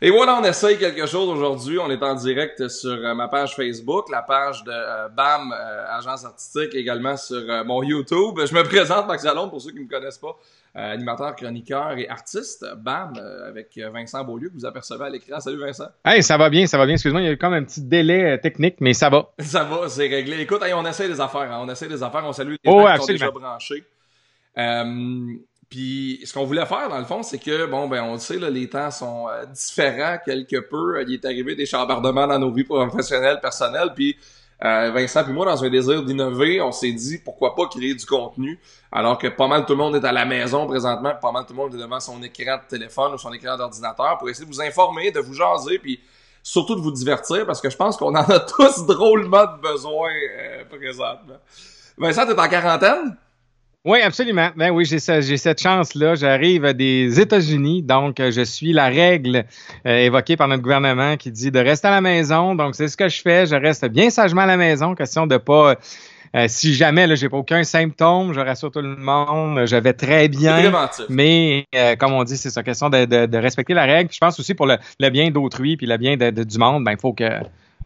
Et voilà, on essaye quelque chose aujourd'hui. On est en direct sur euh, ma page Facebook, la page de euh, BAM, euh, agence artistique, également sur mon YouTube. Je me présente, Max Allon, pour ceux qui ne me connaissent pas, animateur, chroniqueur et artiste. BAM, avec Vincent Beaulieu, que vous apercevez à l'écran. Salut Vincent. Hey, ça va bien, ça va bien. Excuse-moi, il y a eu comme un petit délai technique, mais ça va. ça va, c'est réglé. Écoute, on essaie des affaires. Hein. On essaie des affaires. On salue les oh, gens qui sont déjà branchés. Puis ce qu'on voulait faire dans le fond, c'est que bon ben on le sait là, les temps sont euh, différents quelque peu. Il est arrivé des chambardements dans nos vies professionnelles, personnelles. Puis euh, Vincent puis moi, dans un désir d'innover, on s'est dit pourquoi pas créer du contenu, alors que pas mal tout le monde est à la maison présentement, pas mal tout le monde est devant son écran de téléphone ou son écran d'ordinateur pour essayer de vous informer, de vous jaser, puis surtout de vous divertir, parce que je pense qu'on en a tous drôlement de besoin euh, présentement. Vincent, t'es en quarantaine? Oui, absolument. Ben oui, j'ai cette chance-là. J'arrive des États-Unis, donc euh, je suis la règle euh, évoquée par notre gouvernement qui dit de rester à la maison. Donc c'est ce que je fais. Je reste bien sagement à la maison, question de pas euh, si jamais là, j'ai pas aucun symptôme, je rassure tout le monde, je vais très bien. Mais comme on dit, c'est ça, question de, respecter la règle. je pense aussi pour le, bien d'autrui puis le bien du monde, ben il faut que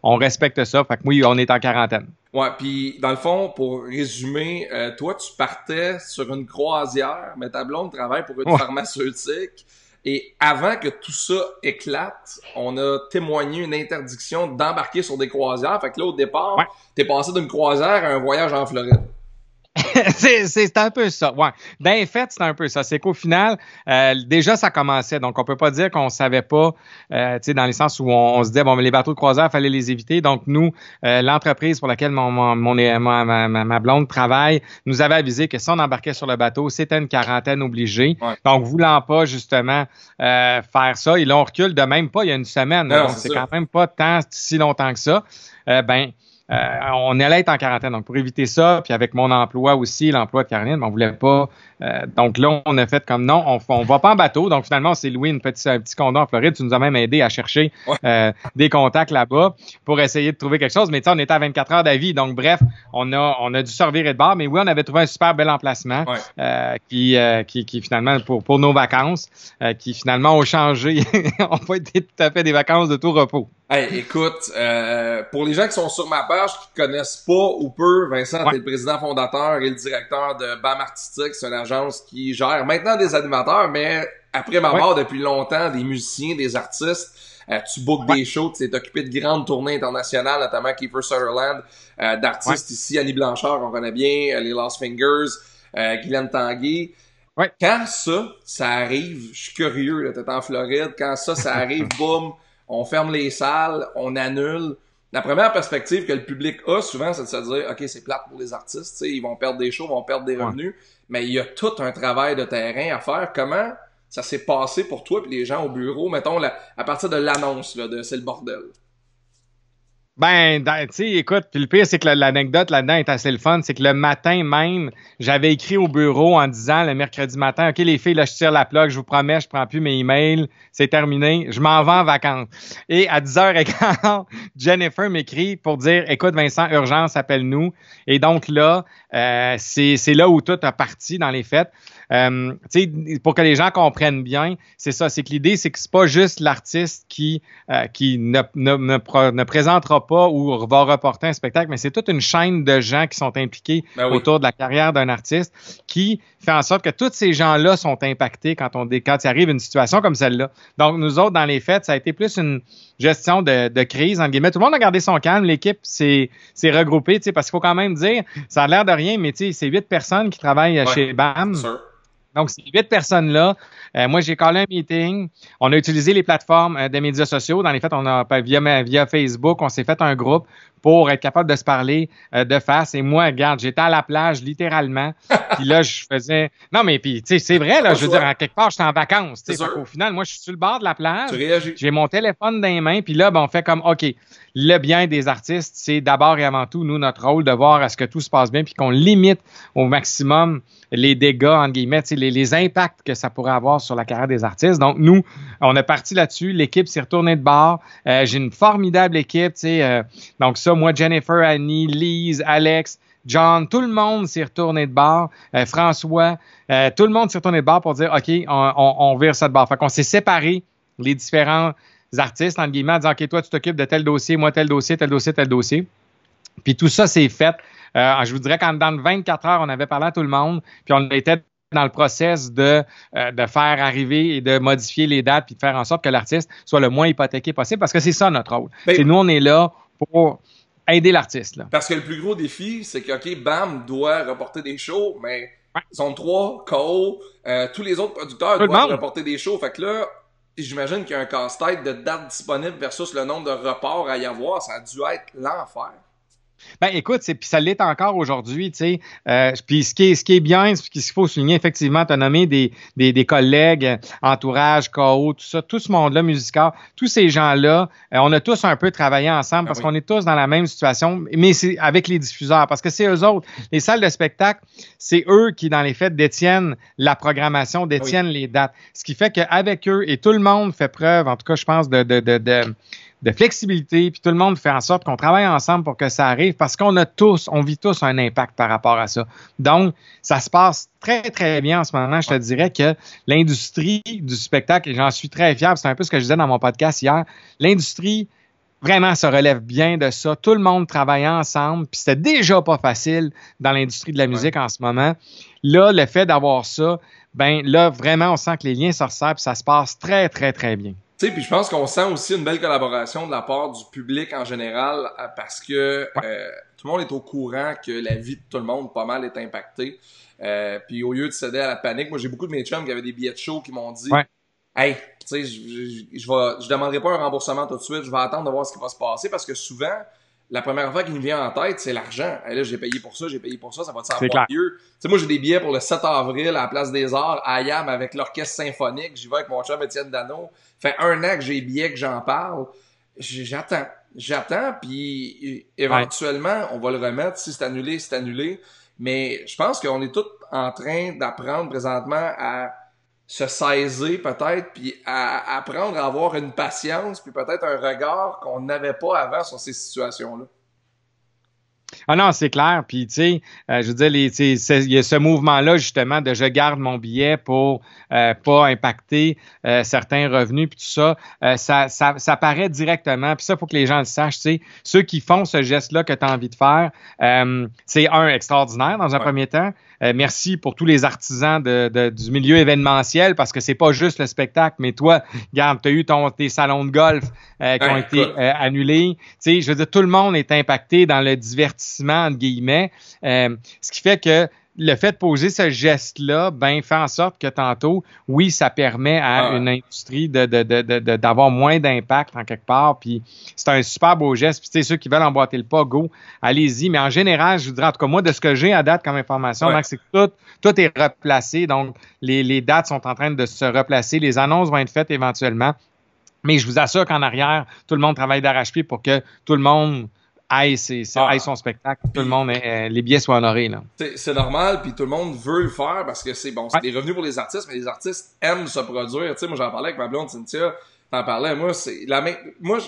on respecte ça. Fait que oui, on est en quarantaine. Ouais, puis dans le fond, pour résumer, euh, toi, tu partais sur une croisière, mais ta blonde travaille pour une pharmaceutique. Et avant que tout ça éclate, on a témoigné une interdiction d'embarquer sur des croisières. Fait que là, au départ, t'es passé d'une croisière à un voyage en Floride. c'est un peu ça. Ouais. Ben, fait, c'est un peu ça. C'est qu'au final, euh, déjà, ça commençait. Donc, on peut pas dire qu'on savait pas, euh, tu sais, dans les sens où on, se disait, bon, mais les bateaux de croisière, fallait les éviter. Donc, nous, euh, l'entreprise pour laquelle mon, mon, mon ma, ma, blonde travaille, nous avait avisé que si on embarquait sur le bateau, c'était une quarantaine obligée. Donc, voulant pas, justement, euh, faire ça, ils l'ont recule de même pas il y a une semaine. donc, c'est quand même pas tant si longtemps que ça. ben, euh, on allait être en quarantaine. Donc, pour éviter ça, puis avec mon emploi aussi, l'emploi de Caroline, ben, on voulait pas. Euh, donc là, on a fait comme non, on, on va pas en bateau. Donc finalement, on s'est loué une petite, un petit condo en Floride. Tu nous as même aidé à chercher euh, des contacts là-bas pour essayer de trouver quelque chose. Mais tu sais, on était à 24 heures d'avis. Donc bref, on a, on a dû servir de bord. Mais oui, on avait trouvé un super bel emplacement qui, qui, qui, finalement, pour, pour nos vacances, qui finalement ont changé, ont pas été tout à fait des vacances de tout repos. Hey, écoute, euh, pour les gens qui sont sur ma page, qui connaissent pas ou peu, Vincent, t'es le président fondateur et le directeur de BAM Artistique. C'est une agence qui gère maintenant des animateurs, mais après ma mort depuis longtemps, des musiciens, des artistes. Euh, tu bookes des shows, tu t'es occupé de grandes tournées internationales, notamment Keeper Sutherland, euh, d'artistes ici, Annie Blanchard, qu'on connaît bien, euh, les Lost Fingers, euh, Guylaine Tanguy. Quand ça, ça arrive, je suis curieux, t'es en Floride, quand ça, ça arrive, boum, on ferme les salles, on annule. La première perspective que le public a souvent, c'est de se dire, OK, c'est plate pour les artistes, ils vont perdre des shows, ils vont perdre des revenus, mais il y a tout un travail de terrain à faire. Comment ça s'est passé pour toi et les gens au bureau, mettons, à partir de l'annonce de C'est le bordel? Ben, tu sais, écoute, puis le pire, c'est que l'anecdote là-dedans est assez le fun. C'est que le matin même, j'avais écrit au bureau en disant le mercredi matin, OK, les filles, là, je tire la plug, je vous promets, je prends plus mes emails, c'est terminé, je m'en vais en vacances. Et à 10h15, Jennifer m'écrit pour dire, écoute, Vincent, urgence, appelle-nous. Et donc là, euh, c'est là où tout a parti dans les fêtes. Euh, pour que les gens comprennent bien, c'est ça. C'est que l'idée, c'est que c'est pas juste l'artiste qui euh, qui ne, ne, ne, présentera pas ou va reporter un spectacle, mais c'est toute une chaîne de gens qui sont impliqués ben autour de la carrière d'un artiste qui fait en sorte que tous ces gens-là sont impactés quand on quand il arrive une situation comme celle-là. Donc nous autres, dans les fêtes, ça a été plus une gestion de, de crise en guillemets. Tout le monde a gardé son calme, l'équipe s'est regroupée, parce qu'il faut quand même dire, ça a l'air de rien, mais c'est huit personnes qui travaillent chez BAM. Donc, ces huit personnes-là, euh, moi, j'ai collé un meeting. On a utilisé les plateformes euh, des médias sociaux. Dans les faits, on a via, via Facebook, on s'est fait un groupe pour être capable de se parler euh, de face. Et moi, regarde, j'étais à la plage littéralement. puis là, je faisais. Non, mais puis, tu sais, c'est vrai, là, je veux dire, en quelque part, j'étais en vacances. Au final, moi, je suis sur le bord de la plage. J'ai mon téléphone dans les mains, puis là, ben, on fait comme OK, le bien des artistes, c'est d'abord et avant tout, nous, notre rôle de voir à ce que tout se passe bien, puis qu'on limite au maximum les dégâts, entre guillemets, les, les impacts que ça pourrait avoir sur la carrière des artistes. Donc, nous, on est parti là-dessus. L'équipe s'est retournée de bord. Euh, j'ai une formidable équipe, tu sais. Euh, donc, ça, moi, Jennifer, Annie, Lise, Alex, John, tout le monde s'est retourné de bord. Euh, François, euh, tout le monde s'est retourné de bord pour dire, OK, on, on, on vire ça de bord. Fait qu'on s'est séparés les différents artistes, en guillemets, en disant, OK, toi, tu t'occupes de tel dossier, moi, tel dossier, tel dossier, tel dossier. Puis tout ça, c'est fait. Euh, je vous dirais qu'en dans 24 heures, on avait parlé à tout le monde, puis on était dans le process de, euh, de faire arriver et de modifier les dates puis de faire en sorte que l'artiste soit le moins hypothéqué possible parce que c'est ça notre rôle. C'est nous, on est là pour aider l'artiste. Parce que le plus gros défi, c'est que, OK, BAM doit reporter des shows, mais Zone 3, Cole, euh, tous les autres producteurs doivent reporter des shows. Fait que là, j'imagine qu'il y a un casse-tête de dates disponibles versus le nombre de reports à y avoir. Ça a dû être l'enfer. Ben écoute, puis ça l'est encore aujourd'hui, tu sais. Euh, puis ce qui est, ce qui est bien, ce qu'il faut souligner, effectivement, tu as nommé des, des, des, collègues, entourage, KO, tout ça, tout ce monde-là musical, tous ces gens-là, euh, on a tous un peu travaillé ensemble parce ah qu'on est tous dans la même situation, mais c'est avec les diffuseurs, parce que c'est eux autres. Les salles de spectacle, c'est eux qui, dans les faits, détiennent la programmation, détiennent les dates. Ce qui fait qu'avec eux, et tout le monde fait preuve, en tout cas, je pense, de, de, de, de de flexibilité, puis tout le monde fait en sorte qu'on travaille ensemble pour que ça arrive parce qu'on a tous, on vit tous un impact par rapport à ça. Donc, ça se passe très, très bien en ce moment. Je te dirais que l'industrie du spectacle, et j'en suis très fier, c'est un peu ce que je disais dans mon podcast hier, l'industrie vraiment se relève bien de ça. Tout le monde travaille ensemble, puis c'était déjà pas facile dans l'industrie de la musique en ce moment. Là, le fait d'avoir ça, ben là, vraiment, on sent que les liens se resserrent, puis ça se passe très, très, très bien puis je pense qu'on sent aussi une belle collaboration de la part du public en général euh, parce que euh, tout le monde est au courant que la vie de tout le monde pas mal est impactée. Euh, puis au lieu de céder à la panique, moi j'ai beaucoup de mes chums qui avaient des billets de show qui m'ont dit Hey, tu sais, je, je, je, je demanderai pas un remboursement tout de suite, je vais attendre de voir ce qui va se passer parce que souvent, la première fois qui me vient en tête, c'est l'argent. Là, j'ai payé pour ça, j'ai payé pour ça, ça va te servir mieux. Tu sais, moi, j'ai des billets pour le 7 avril à la Place des Arts, à Yam, avec l'Orchestre Symphonique. J'y vais avec mon chum Étienne Dano. Fait un an que j'ai des billets que j'en parle. J'attends. J'attends, puis éventuellement, on va le remettre. Si c'est annulé, c'est annulé. Mais je pense qu'on est tous en train d'apprendre présentement à se saisir peut-être, puis à apprendre à avoir une patience, puis peut-être un regard qu'on n'avait pas avant sur ces situations-là. Ah non, c'est clair. Puis, tu sais, euh, je veux dire, il y a ce mouvement-là, justement, de je garde mon billet pour euh, pas impacter euh, certains revenus, puis tout ça, ça, ça, ça paraît directement. Puis ça, il faut que les gens le sachent. Tu sais, ceux qui font ce geste-là que tu as envie de faire, c'est un extraordinaire dans un premier temps. Merci pour tous les artisans de, du milieu événementiel parce que c'est pas juste le spectacle, mais toi, regarde, tu as eu ton, tes salons de golf qui ont été annulés. Tu sais, je veux dire, tout le monde est impacté dans le divertissement entre guillemets. Euh, ce qui fait que le fait de poser ce geste-là, ben, fait en sorte que tantôt, oui, ça permet à ah une industrie de, d'avoir moins d'impact en quelque part. Puis c'est un super beau geste. Puis ceux qui veulent emboîter le pas, go, allez-y. Mais en général, je vous dirais, en tout cas, moi, de ce que j'ai à date comme information, c'est que tout, tout est replacé. Donc, les, les dates sont en train de se replacer. Les annonces vont être faites éventuellement. Mais je vous assure qu'en arrière, tout le monde travaille d'arrache-pied pour que tout le monde aille, c'est, ah. son spectacle, tout le monde, euh, les billets soient honorés. Là. C'est, normal, puis tout le monde veut le faire parce que c'est bon, c'est des revenus pour les artistes, mais les artistes aiment se produire. Tu sais, moi j'en parlais avec ma blonde Cynthia, t'en parlais, moi c'est la même, moi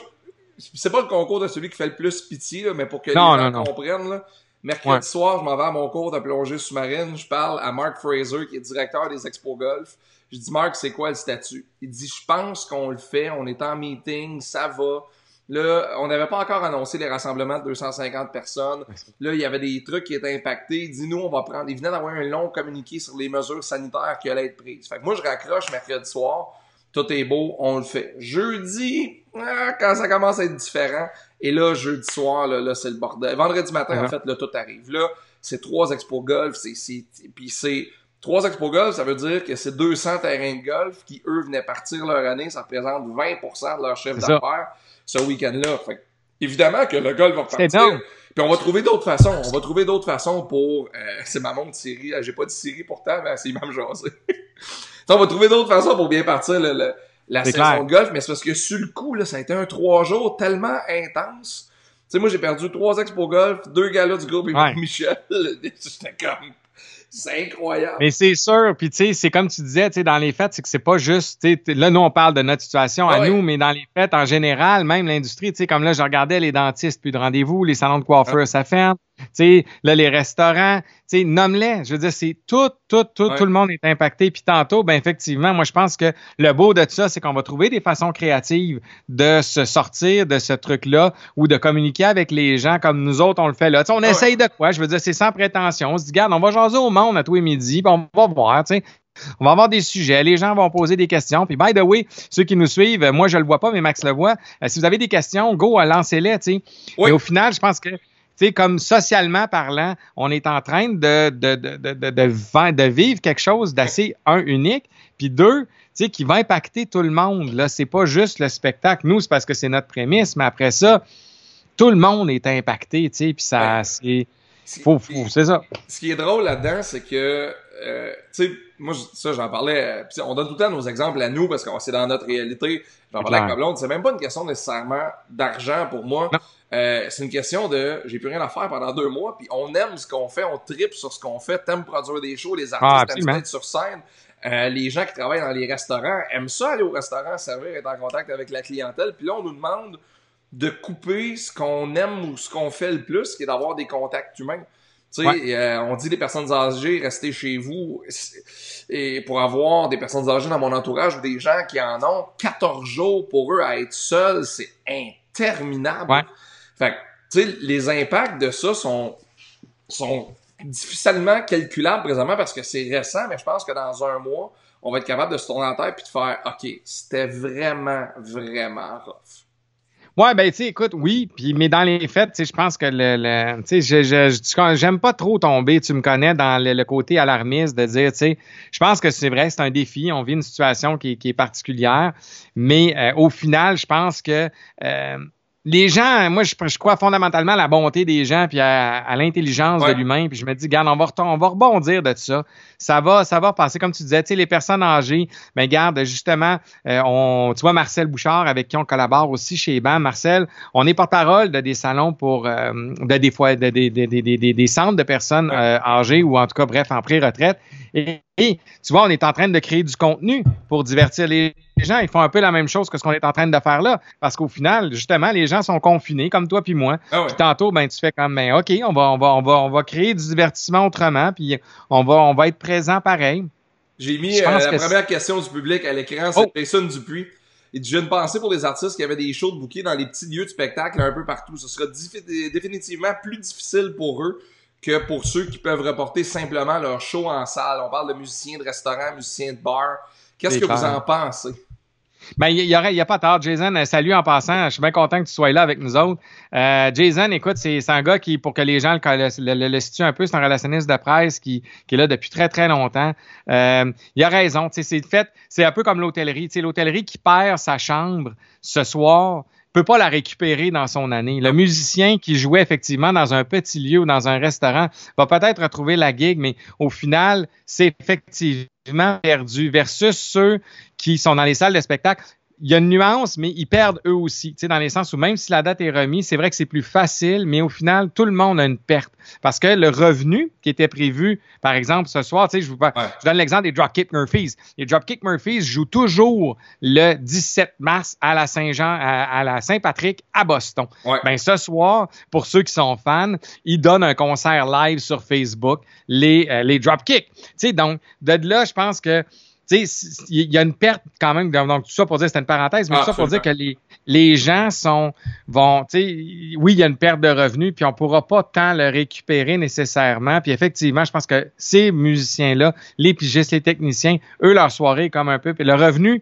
c'est pas le concours de celui qui fait le plus pitié, mais pour que les gens comprennent là. Mercredi soir, je m'en vais à mon cours de plongée sous-marine. Je parle à Mark Fraser, qui est directeur des Expo Golf. Je dis, Mark, c'est quoi le statut? Il dit, je pense qu'on le fait. On est en meeting, ça va. Là, on n'avait pas encore annoncé les rassemblements de 250 personnes. Là, il y avait des trucs qui étaient impactés. Dis-nous, on va prendre. Il venait d'avoir un long communiqué sur les mesures sanitaires qui allaient être prises. Fait que moi, je raccroche mercredi soir. Tout est beau, on le fait. Jeudi, ah, quand ça commence à être différent. Et là, jeudi soir, là, c'est le bordel. Vendredi matin, en uh-huh. fait, là, tout arrive. Là, c'est trois expos golf. C'est, puis c'est trois expos golf, ça veut dire que c'est 200 terrains de golf qui, eux, venaient partir leur année. Ça représente 20% de leur chiffre d'affaires ce week-end-là. Fait évidemment que le golf va repartir. Puis on va trouver d'autres façons. On va trouver d'autres façons pour. Euh, c'est ma montre Siri. J'ai pas de Siri pourtant, mais c'est même jasé. on va trouver d'autres façons pour bien partir le, la saison de golf. Mais c'est parce que sur le coup, là, ça a été un trois jours tellement intense. Tu sais, moi, j'ai perdu trois expos golf, deux galas du groupe et Michel. J'étais comme c'est incroyable. Mais c'est sûr, puis tu sais, c'est comme tu disais, tu sais, dans les fêtes, c'est que c'est pas juste, là, nous, on parle de notre situation à nous, mais dans les fêtes, en général, même l'industrie, tu sais, comme là, je regardais les dentistes, puis de rendez-vous, les salons de coiffeurs, ça ferme. Sais, là, les restaurants, tu sais, nomme-les. Je veux dire, c'est tout, tout, tout, tout le monde est impacté. Puis tantôt, ben effectivement, moi, je pense que le beau de ça, c'est qu'on va trouver des façons créatives de se sortir de ce truc-là ou de communiquer avec les gens comme nous autres, on le fait là. on essaye de quoi? Je veux dire, c'est sans prétention. On se dit, regarde, on va jaser au monde à tous les midis, puis on va voir, tu sais. On va avoir des sujets, les gens vont poser des questions. Puis, by the way, ceux qui nous suivent, moi, je le vois pas, mais Max le voit. Euh, si vous avez des questions, go, lancez-les, tu sais. Et au final, je pense que sais, comme socialement parlant, on est en train de, de, de, de, de, vivre quelque chose d'assez, un, unique, puis deux, tu sais, qui va impacter tout le monde. Là, c'est pas juste le spectacle. Nous, c'est parce que c'est notre prémisse, mais après ça, tout le monde est impacté, tu sais, puis ça, c'est... Faut, faut, c'est ça. Ce qui est drôle là-dedans, c'est que, euh, tu sais, moi, ça, j'en parlais, euh, on donne tout le temps nos exemples à nous parce que c'est dans notre réalité. J'en parlais avec ma blonde, c'est même pas une question nécessairement d'argent pour moi. Euh, c'est une question de j'ai plus rien à faire pendant deux mois, puis on aime ce qu'on fait, on tripe sur ce qu'on fait, t'aimes produire des shows, les artistes ah, aiment être sur scène. Euh, les gens qui travaillent dans les restaurants aiment ça aller au restaurant, servir, être en contact avec la clientèle. Puis là, on nous demande de couper ce qu'on aime ou ce qu'on fait le plus, qui est d'avoir des contacts humains. Tu sais, euh, on dit les personnes âgées, restez chez vous. Et pour avoir des personnes âgées dans mon entourage, des gens qui en ont 14 jours pour eux à être seuls, c'est interminable. Ouais. Fait tu sais, les impacts de ça sont, sont difficilement calculables présentement parce que c'est récent, mais je pense que dans un mois, on va être capable de se tourner en tête puis de faire, OK, c'était vraiment, vraiment rough. Ouais, ben tu sais, écoute, oui, puis mais dans les faits, tu sais, je pense que le, le tu sais, je, j'aime pas trop tomber, tu me connais dans le, côté alarmiste de dire, tu sais, je pense que c'est vrai, c'est un défi, on vit une situation qui, qui est particulière, mais euh, au final, je pense que euh, les gens, moi, je, crois fondamentalement à la bonté des gens puis à, l'intelligence de l'humain. Puis je me dis, garde, on va, on va rebondir de ça. Ça va, ça va passer. Comme tu disais, tu sais, les personnes âgées, mais ben, garde, justement, euh, on, tu vois, Marcel Bouchard, avec qui on collabore aussi chez BAM. Marcel, on est porte-parole de des salons pour, euh, de des fois, de, des, des, des, des, centres de personnes euh, âgées ou en tout cas, bref, en pré-retraite. Et, tu vois, on est en train de créer du contenu pour divertir les gens. Ils font un peu la même chose que ce qu'on est en train de faire là. Parce qu'au final, justement, les gens sont confinés, comme toi puis moi. Ah puis tantôt, ben, tu fais comme, ben, OK, on va, on va, on va, on va créer du divertissement autrement, puis on va, on va être présent pareil. J'ai mis euh, la première question du public à l'écran, c'est oh. Jason Dupuis. Il dit, j'ai une pensée pour les artistes qui avaient des shows de bouquets dans les petits lieux de spectacle un peu partout. Ce sera définitivement plus difficile pour eux que pour ceux qui peuvent reporter simplement leur show en salle. On parle de musiciens de restaurants, musiciens de bar. Qu'est-ce que vous en pensez? Ben, il y, aurait, il y a pas tard. Jason, euh, salut en passant. Je suis bien content que tu sois là avec nous autres. Euh, Jason, écoute, c'est un gars qui, pour que les gens le, le, situent un peu, c'est un relationniste de presse qui, est là depuis très, très longtemps. Euh, il a raison. C'est fait, c'est un peu comme l'hôtellerie. L'hôtellerie qui perd sa chambre ce soir, peut pas la récupérer dans son année. Le musicien qui jouait effectivement dans un petit lieu ou dans un restaurant va peut-être retrouver la gig, mais au final, c'est effectivement perdu versus ceux qui sont dans les salles de spectacle il y a une nuance, mais ils perdent eux aussi. Tu sais, dans les sens où même si la date est remise, c'est vrai que c'est plus facile, mais au final, tout le monde a une perte. Parce que le revenu qui était prévu, par exemple, ce soir, tu sais, je vous je donne l'exemple des Dropkick Murphys. Les Dropkick Murphys jouent toujours le 17 mars à la Saint-Jean, à, la Saint-Patrick à Boston. Ben, ce soir, pour ceux qui sont fans, ils donnent un concert live sur Facebook, les, euh, les Dropkick. Tu sais, donc, de là, je pense que il y a une perte quand même. Donc, tout ça pour dire, c'était une parenthèse, mais tout ça pour dire que les, les gens sont, vont, tu sais, oui, il y a une perte de revenus, puis on pourra pas tant le récupérer nécessairement. Puis effectivement, je pense que ces musiciens-là, les pigistes, les techniciens, eux, leur soirée est comme un peu, puis le revenu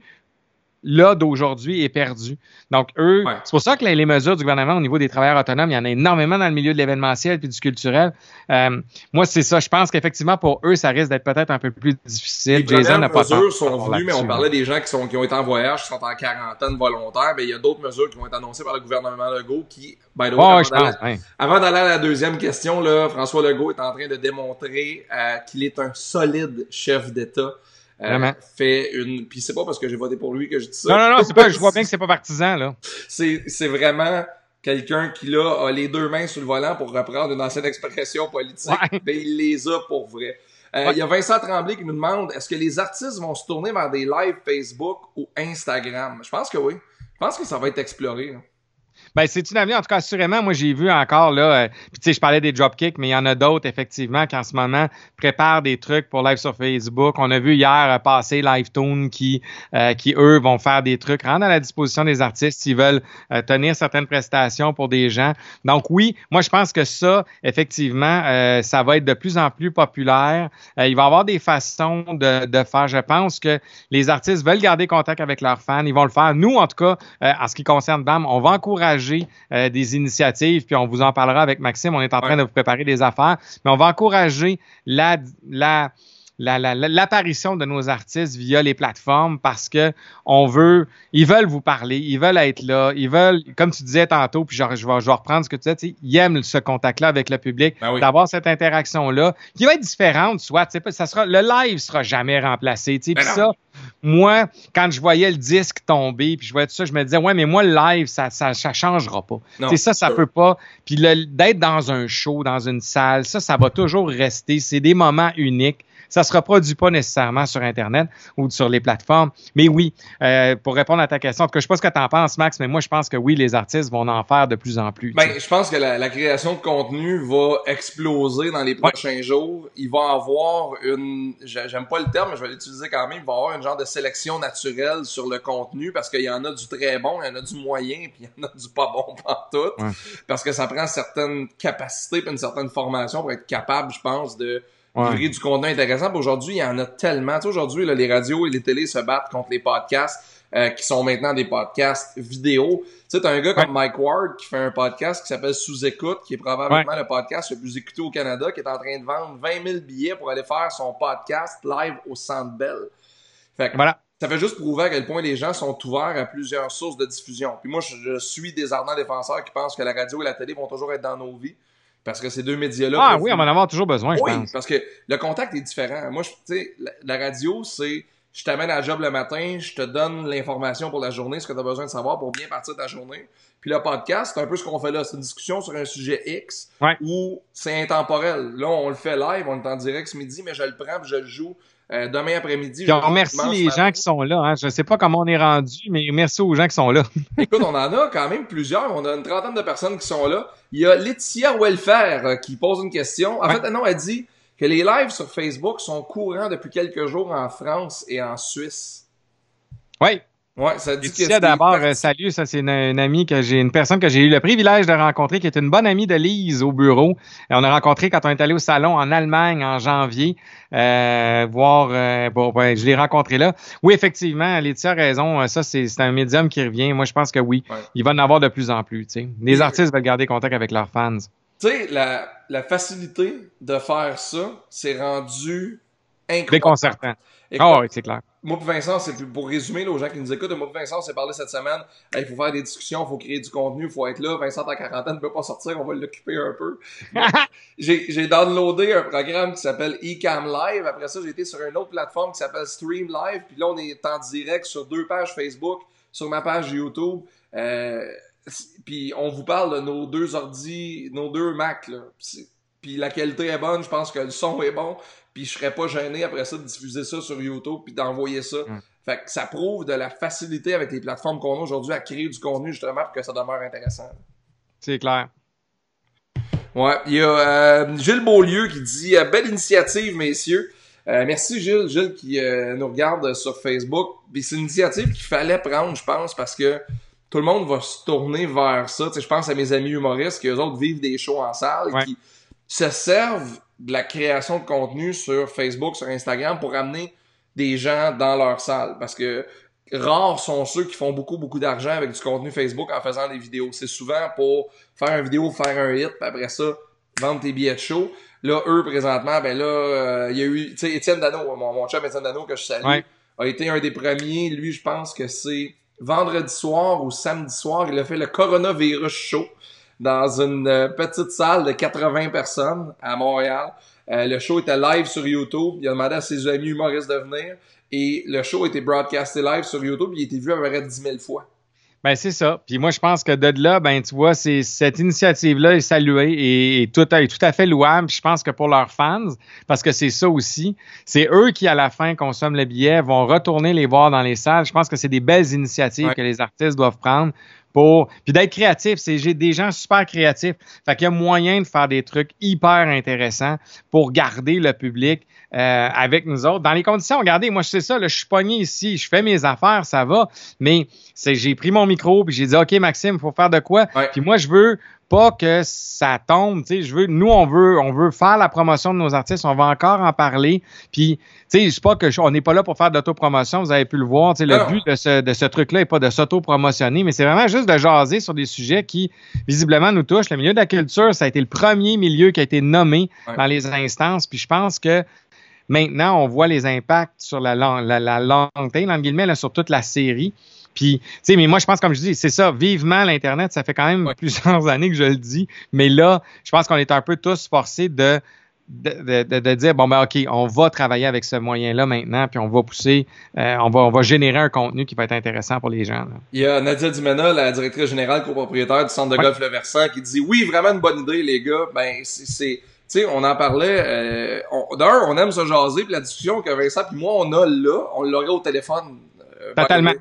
là d'aujourd'hui est perdu. Donc, eux, c'est pour ça que les, mesures du gouvernement au niveau des travailleurs autonomes, il y en a énormément dans le milieu de l'événementiel puis du culturel. Euh, moi, c'est ça. Je pense qu'effectivement, pour eux, ça risque d'être peut-être un peu plus difficile. Les Jason n'a pas mesures sont venues, mais on parlait des gens qui, sont, qui ont été en voyage, qui sont en quarantaine volontaire. Mais il y a d'autres mesures qui vont être annoncées par le gouvernement Legault qui, by the way, avant d'aller à la deuxième question, là, François Legault est en train de démontrer euh, qu'il est un solide chef d'État. Euh, fait une. Puis c'est pas parce que j'ai voté pour lui que je dis ça. Non, non, non, c'est pas. Je vois bien que c'est pas partisan là. C'est c'est vraiment quelqu'un qui là a les deux mains sur le volant pour reprendre une ancienne expression politique. Ouais. Ben, il les a pour vrai. Euh, il y a Vincent Tremblay qui nous demande est-ce que les artistes vont se tourner vers des lives Facebook ou Instagram? Je pense que oui. Je pense que ça va être exploré. Ben, c'est une avenue, en tout cas, assurément, moi, j'ai vu encore, là, euh, puis tu sais, je parlais des dropkicks, mais il y en a d'autres, effectivement, qui en ce moment préparent des trucs pour live sur Facebook. On a vu hier euh, passer LiveTune qui, euh, qui, eux, vont faire des trucs, rendre à la disposition des artistes s'ils veulent tenir certaines prestations pour des gens. Donc, oui, moi, je pense que ça, effectivement, ça va être de plus en plus populaire. il va y avoir des façons de, de faire. Je pense que les artistes veulent garder contact avec leurs fans. Ils vont le faire. Nous, en tout cas, en ce qui concerne BAM, on va encourager euh, des initiatives, puis on vous en parlera avec Maxime. On est en train de vous préparer des affaires, mais on va encourager la, la l'apparition de nos artistes via les plateformes parce que on veut, ils veulent vous parler, ils veulent être là, ils veulent, comme tu disais tantôt, puis je, vais, je vais reprendre ce que tu disais, ils aiment ce contact-là avec le public, ben d'avoir cette interaction-là, qui va être différente, soit, ça sera, le live sera jamais remplacé, tu sais, ben puis ça, moi, quand je voyais le disque tomber, puis je voyais tout ça, je me disais, ouais, mais moi, le live, ça, ça, ça changera pas. C'est ça, ça peut pas. Puis d'être dans un show, dans une salle, ça, ça va toujours rester. C'est des moments uniques. Ça se reproduit pas nécessairement sur Internet ou sur les plateformes. Mais oui, euh, pour répondre à ta question, en tout cas, je sais pas ce que tu en penses, Max, mais moi, je pense que oui, les artistes vont en faire de plus en plus. Ben, je pense que la, création de contenu va exploser dans les prochains jours. Il va avoir une, j'aime pas le terme, mais je vais l'utiliser quand même, il va avoir une genre de sélection naturelle sur le contenu parce qu'il y en a du très bon, il y en a du moyen, puis il y en a du pas bon partout. tout. Parce que ça prend certaines capacités et une certaine formation pour être capable, je pense, de ouais. du contenu intéressant. Aujourd'hui, il y en a tellement. Tu sais, aujourd'hui, les radios et les télés se battent contre les podcasts euh, qui sont maintenant des podcasts vidéo. Tu sais, t'as un gars comme Mike Ward qui fait un podcast qui s'appelle Sous-écoute, qui est probablement le podcast le plus écouté au Canada, qui est en train de vendre 20 000 billets pour aller faire son podcast live au Centre Bell. Fait que, voilà. Ça fait juste prouver à quel point les gens sont ouverts à plusieurs sources de diffusion. Puis moi, je, je suis des ardents défenseurs qui pensent que la radio et la télé vont toujours être dans nos vies. Parce que ces deux médias-là. Ah oui, on va en avoir toujours besoin, je oui, parce que le contact est différent. Moi, tu sais, la, radio, c'est je t'amène à la job le matin, je te donne l'information pour la journée, ce que tu as besoin de savoir pour bien partir de ta journée. Puis le podcast, c'est un peu ce qu'on fait là. C'est une discussion sur un sujet X où c'est intemporel. Là, on le fait live, on est en direct ce midi, mais je le prends je le joue euh, demain après-midi. Je remercie les gens qui sont là. Hein. Je ne sais pas comment on est rendu, mais merci aux gens qui sont là. Écoute, on en a quand même plusieurs. On a une trentaine de personnes qui sont là. Il y a Laetitia Welfare euh, qui pose une question. En fait, non, elle dit que les lives sur Facebook sont courants depuis quelques jours en France et en Suisse. Oui, Ouais, ça dit que d'abord, euh, salut, ça c'est une, amie que j'ai, une personne que j'ai eu le privilège de rencontrer, qui est une bonne amie de Lise au bureau. Et on a rencontré quand on est allé au salon en Allemagne en janvier, euh, voir, euh, bon, ben, je l'ai rencontré là. Oui, effectivement, Laetitia a raison, ça c'est, un médium qui revient. Moi, je pense que oui, il va en avoir de plus en plus. Les artistes veulent garder contact avec leurs fans. Tu sais, la, la facilité de faire ça, c'est rendu incroyable. Déconcertant. Ah oui, c'est clair. Moi et Vincent, c'est pour résumer là, aux gens qui nous écoutent, moi et Vincent, s'est parlé cette semaine. Il faut faire des discussions, il faut créer du contenu, il faut être là. Vincent, en quarantaine, ne peut pas sortir, on va l'occuper un peu. j'ai downloadé un programme qui s'appelle eCam Live. Après ça, j'ai été sur une autre plateforme qui s'appelle Stream Live. Puis là, on est en direct sur deux pages Facebook, sur ma page YouTube. Euh, puis on vous parle de nos deux ordi, nos deux Mac. Là. Puis la qualité est bonne, je pense que le son est bon puis je serais pas gêné après ça de diffuser ça sur YouTube puis d'envoyer ça. Fait que ça prouve de la facilité avec les plateformes qu'on a aujourd'hui à créer du contenu justement pour que ça demeure intéressant. C'est clair. Ouais, il y a euh, Gilles Beaulieu qui dit euh, belle initiative messieurs. Euh, merci Gilles, Gilles qui nous regarde sur Facebook. C'est une initiative qu'il fallait prendre, je pense, parce que tout le monde va se tourner vers ça. Tu sais, je pense à mes amis humoristes qui eux autres vivent des shows en salle, qui se servent de la création de contenu sur Facebook, sur Instagram pour amener des gens dans leur salle. Parce que rares sont ceux qui font beaucoup, beaucoup d'argent avec du contenu Facebook en faisant des vidéos. C'est souvent pour faire une vidéo, faire un hit, puis après ça, vendre tes billets de show. Là, eux, présentement, ben là, euh, il y a eu, tu sais, Étienne Dano, mon, mon chum Étienne Dano, que je salue, a été un des premiers. Lui, je pense que c'est vendredi soir ou samedi soir, il a fait le coronavirus show dans une euh, petite salle de 80 personnes à Montréal. Euh, le show était live sur YouTube. Il a demandé à ses amis humoristes de venir. Et le show a été broadcasté live sur YouTube. Il a été vu à peu près 10 000 fois. Ben c'est ça. Puis moi je pense que de là, ben tu vois, c'est cette initiative-là est saluée et, tout, est tout à fait louable. je pense que pour leurs fans, parce que c'est ça aussi, c'est eux qui à la fin consomment le billet, vont retourner les voir dans les salles. Je pense que c'est des belles initiatives que les artistes doivent prendre pour puis d'être créatif. C'est j'ai des gens super créatifs. Fait qu'il y a moyen de faire des trucs hyper intéressants pour garder le public euh, avec nous autres. Dans les conditions, regardez, moi je sais ça, là, je suis pogné ici, je fais mes affaires, ça va, mais c'est j'ai pris mon micro puis j'ai dit OK Maxime, faut faire de quoi? Puis moi je veux pas que ça tombe, tu sais, je veux nous on veut on veut faire la promotion de nos artistes, on va encore en parler. Puis tu sais, je sais pas que on n'est pas là pour faire d'autopromotion, vous avez pu le voir, tu sais, le but de ce de ce truc là est pas de s'auto-promotionner, mais c'est vraiment juste de jaser sur des sujets qui visiblement nous touchent. Le milieu de la culture, ça a été le premier milieu qui a été nommé dans les instances, puis je pense que Maintenant, on voit les impacts sur la, la, la, sur toute la série. Puis, tu sais, mais moi, je pense, comme je dis, c'est ça, vivement l'Internet, ça fait quand même plusieurs années que je le dis. Mais là, je pense qu'on est un peu tous forcés de, de, de, de, dire, bon, ben, OK, on va travailler avec ce moyen-là maintenant, puis on va pousser, euh, on, va, on va générer un contenu qui va être intéressant pour les gens. Il y a Nadia Dimena, la directrice générale copropriétaire du centre de golf Le Versant, qui dit, oui, vraiment une bonne idée, les gars. Ben, c'est tu sais, on en parlait. Euh, D'un, on aime se jaser, puis la discussion que Vincent puis moi on a là, on l'aurait au téléphone. Euh, Totalement.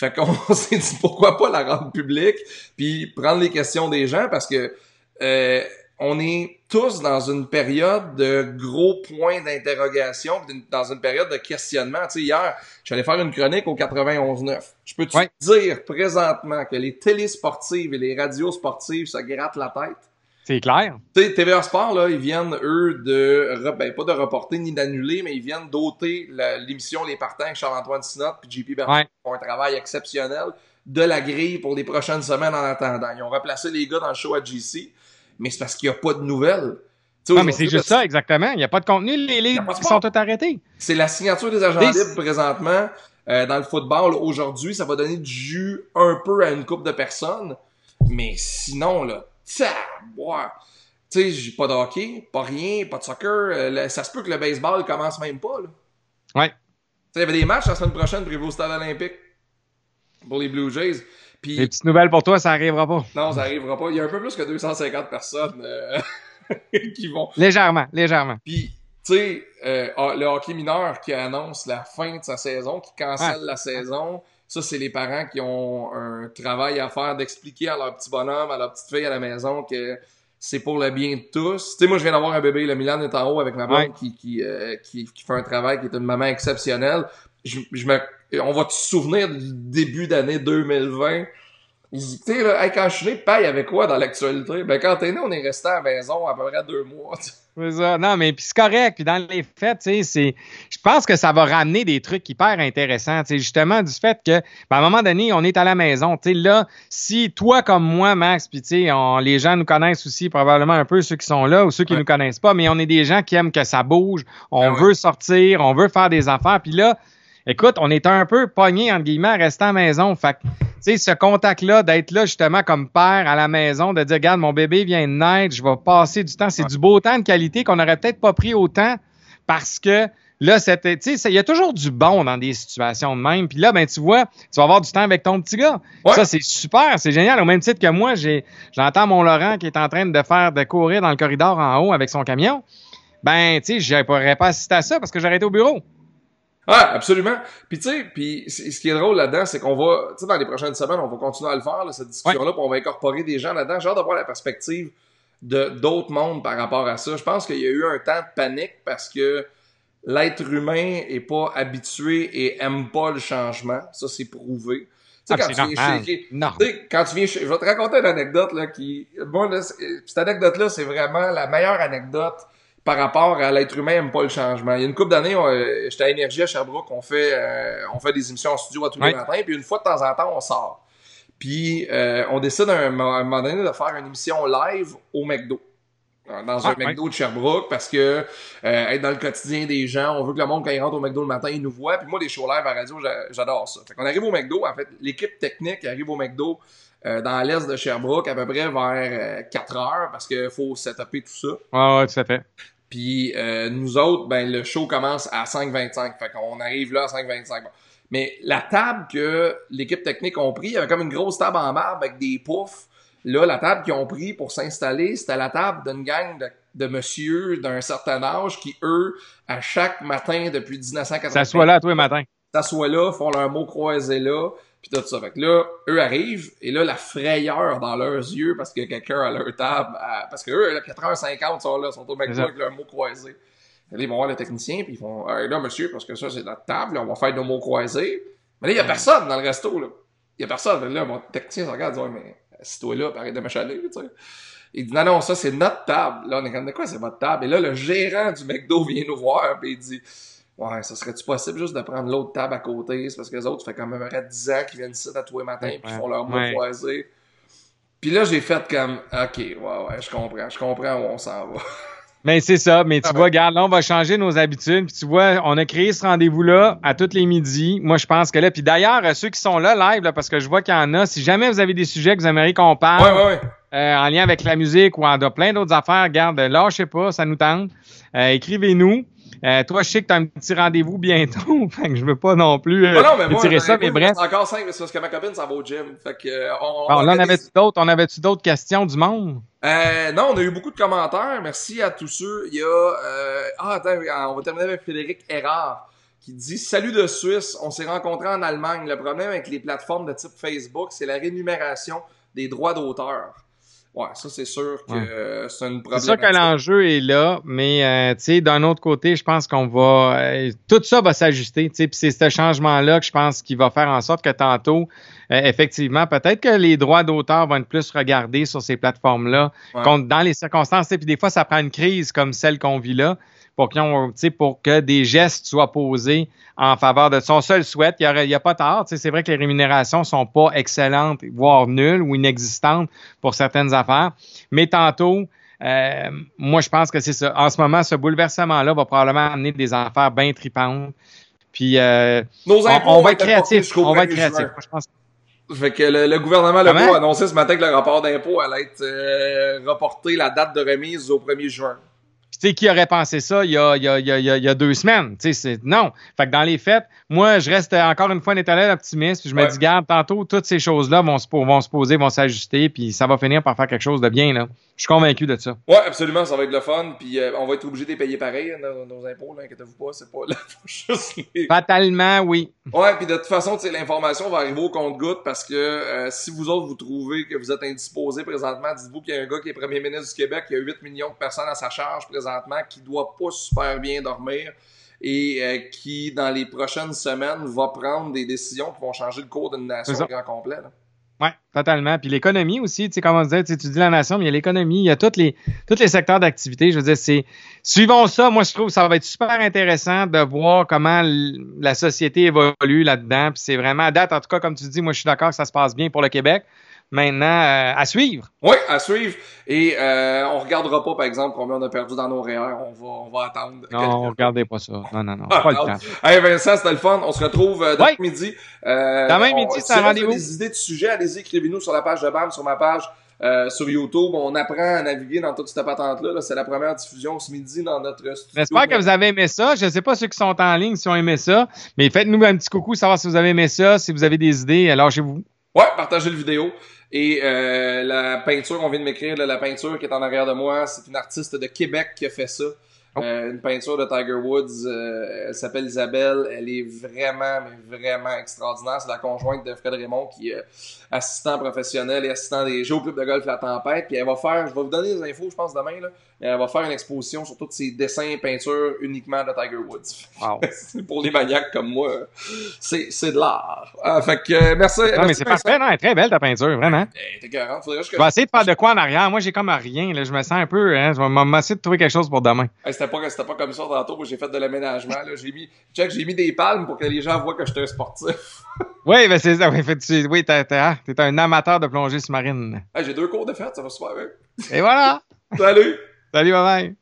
Fait qu'on s'est dit pourquoi pas la rendre publique, puis prendre les questions des gens parce que euh, on est tous dans une période de gros points d'interrogation, dans une période de questionnement. Tu sais, hier, j'allais faire une chronique au 91.9. Je peux te dire présentement que les télésportives et les radios sportives se grattent la tête? C'est clair. Tu sais, TVA Sport, là, ils viennent, eux, de, ben, pas de reporter ni d'annuler, mais ils viennent doter l'émission Les Partants avec Charles-Antoine Sinot puis JP Bertrand font un travail exceptionnel de la grille pour les prochaines semaines en attendant. Ils ont replacé les gars dans le show à GC, mais c'est parce qu'il n'y a pas de nouvelles. Non, mais c'est juste ça, exactement. Il n'y a pas de contenu. Les livres sont tous arrêtés. C'est la signature des agents libres présentement euh, dans le football aujourd'hui. Ça va donner du jus un peu à une coupe de personnes. Mais sinon, là, ça, Tu sais, j'ai pas de hockey, pas rien, pas de soccer. Euh, ça se peut que le baseball commence même pas, là. Ouais. Il y avait des matchs la semaine prochaine prévus au stade olympique pour les Blue Jays. Puis... Les petites nouvelles pour toi, ça arrivera pas. Non, ça arrivera pas. Il y a un peu plus que 250 personnes euh, qui vont. Légèrement, légèrement. Puis, tu sais, euh, ah, le hockey mineur qui annonce la fin de sa saison, qui cancelle la saison. Ça, c'est les parents qui ont un travail à faire d'expliquer à leur petit bonhomme, à leur petite fille à la maison que c'est pour le bien de tous. Tu sais, moi, je viens d'avoir un bébé, le Milan est en haut avec ma maman qui, qui, euh, qui, qui, fait un travail qui est une maman exceptionnelle. Je, je me, on va te souvenir du début d'année 2020. Tu sais, là, quand je suis né, paye avec quoi dans l'actualité? Ben, quand t'es né, on est resté à la maison à peu près deux mois. Non, mais puis c'est correct. Puis dans les faits, tu sais, c'est, je pense que ça va ramener des trucs hyper intéressants. Tu sais, justement du fait que, ben, à un moment donné, on est à la maison. Tu sais, là, si toi comme moi, Max, puis tu sais, les gens nous connaissent aussi probablement un peu ceux qui sont là ou ceux qui nous connaissent pas, mais on est des gens qui aiment que ça bouge. On ben veut sortir, on veut faire des affaires. Puis là, écoute, on est un peu pogné entre guillemets rester à la maison. Fait tu sais, ce contact-là, d'être là justement comme père à la maison, de dire, regarde, mon bébé vient de naître, je vais passer du temps. C'est du beau temps de qualité qu'on n'aurait peut-être pas pris autant parce que là, c'était, tu sais, il y a toujours du bon dans des situations de même. Puis là, ben, tu vois, tu vas avoir du temps avec ton petit gars. Ça, c'est super, c'est génial. Au même titre que moi, j'ai, j'entends mon Laurent qui est en train de faire, de courir dans le corridor en haut avec son camion. Ben, tu sais, j'aurais pas assisté à ça parce que j'aurais été au bureau. Ah, absolument. Puis tu sais, puis ce qui est drôle là-dedans, c'est qu'on va, tu sais, dans les prochaines semaines, on va continuer à le faire, cette discussion-là, puis on va incorporer des gens là-dedans. J'ai hâte d'avoir la perspective de d'autres mondes par rapport à ça. Je pense qu'il y a eu un temps de panique parce que l'être humain est pas habitué et aime pas le changement. Ça, c'est prouvé. Tu sais, quand, tu viens chez, quand tu viens chez, je vais te raconter une anecdote là qui, bon là, cette anecdote là, c'est vraiment la meilleure anecdote par rapport à l'être humain aime pas le changement. Il y a une couple d'années, j'étais à Énergie à Sherbrooke, on fait, euh, on fait des émissions en studio à tous les matins, puis une fois de temps en temps, on sort. Puis euh, on décide à un, moment donné de faire une émission live au McDo. Dans un ah, McDo de Sherbrooke, parce que euh, être dans le quotidien des gens, on veut que le monde, quand il rentre au McDo le matin, il nous voit. Puis moi, les shows live à radio, j'adore ça. Fait qu'on arrive au McDo, en fait, l'équipe technique arrive au McDo dans l'est de Sherbrooke à peu près vers 4 heures parce qu'il faut setuper tout ça. Ah ouais, tout à fait. Puis euh, nous autres, ben le show commence à 5.25. Fait qu'on arrive là à 5.25. Mais la table que l'équipe technique ont pris, il y avait comme une grosse table en marbre avec des poufs. Là, la table qu'ils ont pris pour s'installer, c'était la table d'une gang de, de monsieur d'un certain âge qui, eux, à chaque matin depuis 1980... S'assoient là tous les matins. S'assoient là, font leur mot croisé là, puis tout ça. Fait que là, eux arrivent, et là, la frayeur dans leurs yeux, parce que quelqu'un à leur table, parce que eux, à 4h50 sont là, sont au McDo avec leurs mots croisés. Et là, ils vont voir le technicien, puis ils font, hey, là, monsieur, parce que ça, c'est notre table, on va faire nos mots croisés. Mais là, il y a personne dans le resto, là. Il y a personne. Là, mon technicien se regarde, dit, ouais, mais si toi là, arrête de m'achaler, tu sais. Il dit, non, non, ça, c'est notre table. Là, on est comme, de quoi, c'est votre table? Et là, le gérant du McDo vient nous voir, puis il dit, Ouais, ça serait-tu possible juste de prendre l'autre table à côté? C'est parce que les autres, ça fait quand même 10 ans qu'ils viennent ici à tous les matins puis font leur mot croisé. Puis là, j'ai fait comme, OK, ouais, ouais, je comprends, je comprends où on s'en va. Mais c'est ça, mais tu ah vois, regarde, là, on va changer nos habitudes. Puis tu vois, on a créé ce rendez-vous-là à tous les midis. Moi, je pense que là, puis d'ailleurs, ceux qui sont là live, là, parce que je vois qu'il y en a, si jamais vous avez des sujets que vous aimeriez qu'on parle ouais, ouais, euh, en lien avec la musique ou en plein d'autres affaires, regarde, lâchez pas, ça nous tente. Euh, écrivez-nous. Euh, toi, je sais que tu as un petit rendez-vous bientôt, fait que je veux pas non plus euh, non, mais moi, tirer ça, mais bref. Encore simple, c'est parce que ma copine s'en va au gym. Fait que, euh, on, bon, là, on avait-tu d'autres, on avait-tu d'autres questions du monde? Euh, non, on a eu beaucoup de commentaires. Merci à tous ceux. Il y a, euh, ah, attends, on va terminer avec Frédéric Erard qui dit Salut de Suisse, on s'est rencontrés en Allemagne. Le problème avec les plateformes de type Facebook, c'est la rémunération des droits d'auteur. Ouais, ça c'est sûr que euh, c'est une problématique. C'est sûr que l'enjeu est là, mais euh, tu sais, d'un autre côté, je pense qu'on va euh, tout ça va s'ajuster, tu sais, puis c'est ce changement-là que je pense qu'il va faire en sorte que tantôt, effectivement, peut-être que les droits d'auteur vont être plus regardés sur ces plateformes-là, dans les circonstances, puis des fois ça prend une crise comme celle qu'on vit là pour, pour que des gestes soient posés en faveur de son seul souhait. Il n'y a, a, pas tard. C'est vrai que les rémunérations sont pas excellentes, voire nulles ou inexistantes pour certaines affaires. Mais tantôt, euh, moi, je pense que c'est ça. En ce moment, ce bouleversement-là va probablement amener des affaires bien tripantes. Puis, euh, Nos impôts on, va être créatifs. On va être. Je pense. Fait que le, gouvernement a annoncé ce matin que le rapport d'impôt allait être euh, reporté la date de remise au 1er juin sais, qui aurait pensé ça il y a, il y a, il y a, il y a deux semaines? Tu sais, non. Fait que dans les faits, moi, je reste encore une fois un éternel optimiste. Puis je me dis, garde, tantôt, toutes ces choses-là vont se, vont se poser, vont s'ajuster, puis ça va finir par faire quelque chose de bien, là. Je suis convaincu de ça. Ouais, absolument, ça va être le fun. Puis euh, on va être obligé de payer pareil, nos, nos impôts, là, inquiétez-vous pas, c'est pas là. Fatalement, oui. Ouais, puis de toute façon, tu l'information va arriver au compte-goutte parce que euh, si vous autres, vous trouvez que vous êtes indisposés présentement, dites-vous qu'il y a un gars qui est premier ministre du Québec, qui a 8 millions de personnes à sa charge présentement, qui doit pas super bien dormir et euh, qui, dans les prochaines semaines, va prendre des décisions qui vont changer le cours d'une nation au grand complet. Là. Oui, totalement. Puis l'économie aussi, tu sais, comme on disait, tu dis la nation, mais il y a l'économie, il y a tous les, tous les secteurs d'activité. Je veux dire, c'est. Suivons ça, moi je trouve que ça va être super intéressant de voir comment la société évolue là-dedans. Puis c'est vraiment à date, en tout cas, comme tu dis, moi je suis d'accord que ça se passe bien pour le Québec maintenant euh, à suivre. Oui, à suivre. Et euh, on regardera pas, par exemple, combien on a perdu dans nos REER. On va, on va attendre. Non, regardez pas ça. Non, non, non. pas le temps. Hey Vincent, c'était le fun. On se retrouve euh, demain midi. Euh, demain midi, c'est un rendez-vous. Si vous avez des idées de sujets, allez-y, écrivez-nous sur la page de BAM, sur ma page. Euh, sur YouTube. On apprend à naviguer dans toute cette patente-là. c'est la première diffusion ce midi dans notre studio. J'espère que vous avez aimé ça. Je ne sais pas ceux qui sont en ligne si ont aimé ça, mais faites-nous un petit coucou, savoir si vous avez aimé ça, si vous avez des idées, lâchez-vous. Ouais, partagez le vidéo. Et euh, la peinture, on vient de m'écrire, la peinture qui est en arrière de moi, c'est une artiste de Québec qui a fait ça. Oh. Euh, une peinture de Tiger Woods. Euh, elle s'appelle Isabelle. Elle est vraiment, mais vraiment extraordinaire. C'est la conjointe de Fred Raymond qui est assistant professionnel et assistant des Jeux au club de golf La Tempête. Puis elle va faire, je vais vous donner des infos, je pense, demain. Là, elle va faire une exposition sur tous ses dessins et peintures uniquement de Tiger Woods. Wow. Pour les maniaques comme moi, c'est, c'est de l'art. Ah, fait que, merci. Non, mais c'est parfait. Non, elle est très belle ta peinture, vraiment. T'es Faudrait je... je vais essayer de faire de quoi en arrière. Moi, j'ai comme rien. Là. Je me sens un peu... Hein, je vais essayer de trouver quelque chose pour demain c'était pas, c'était pas comme ça tantôt, j'ai fait de l'aménagement, là. J'ai mis, check, j'ai mis des palmes pour que les gens voient que j'étais un sportif. oui, ben c'est ça. Oui, tu, oui, t'es, t'es, un amateur de plongée sous-marine. j'ai deux cours de fête, ça va super bien. Et voilà! Salut! Salut, bye bye!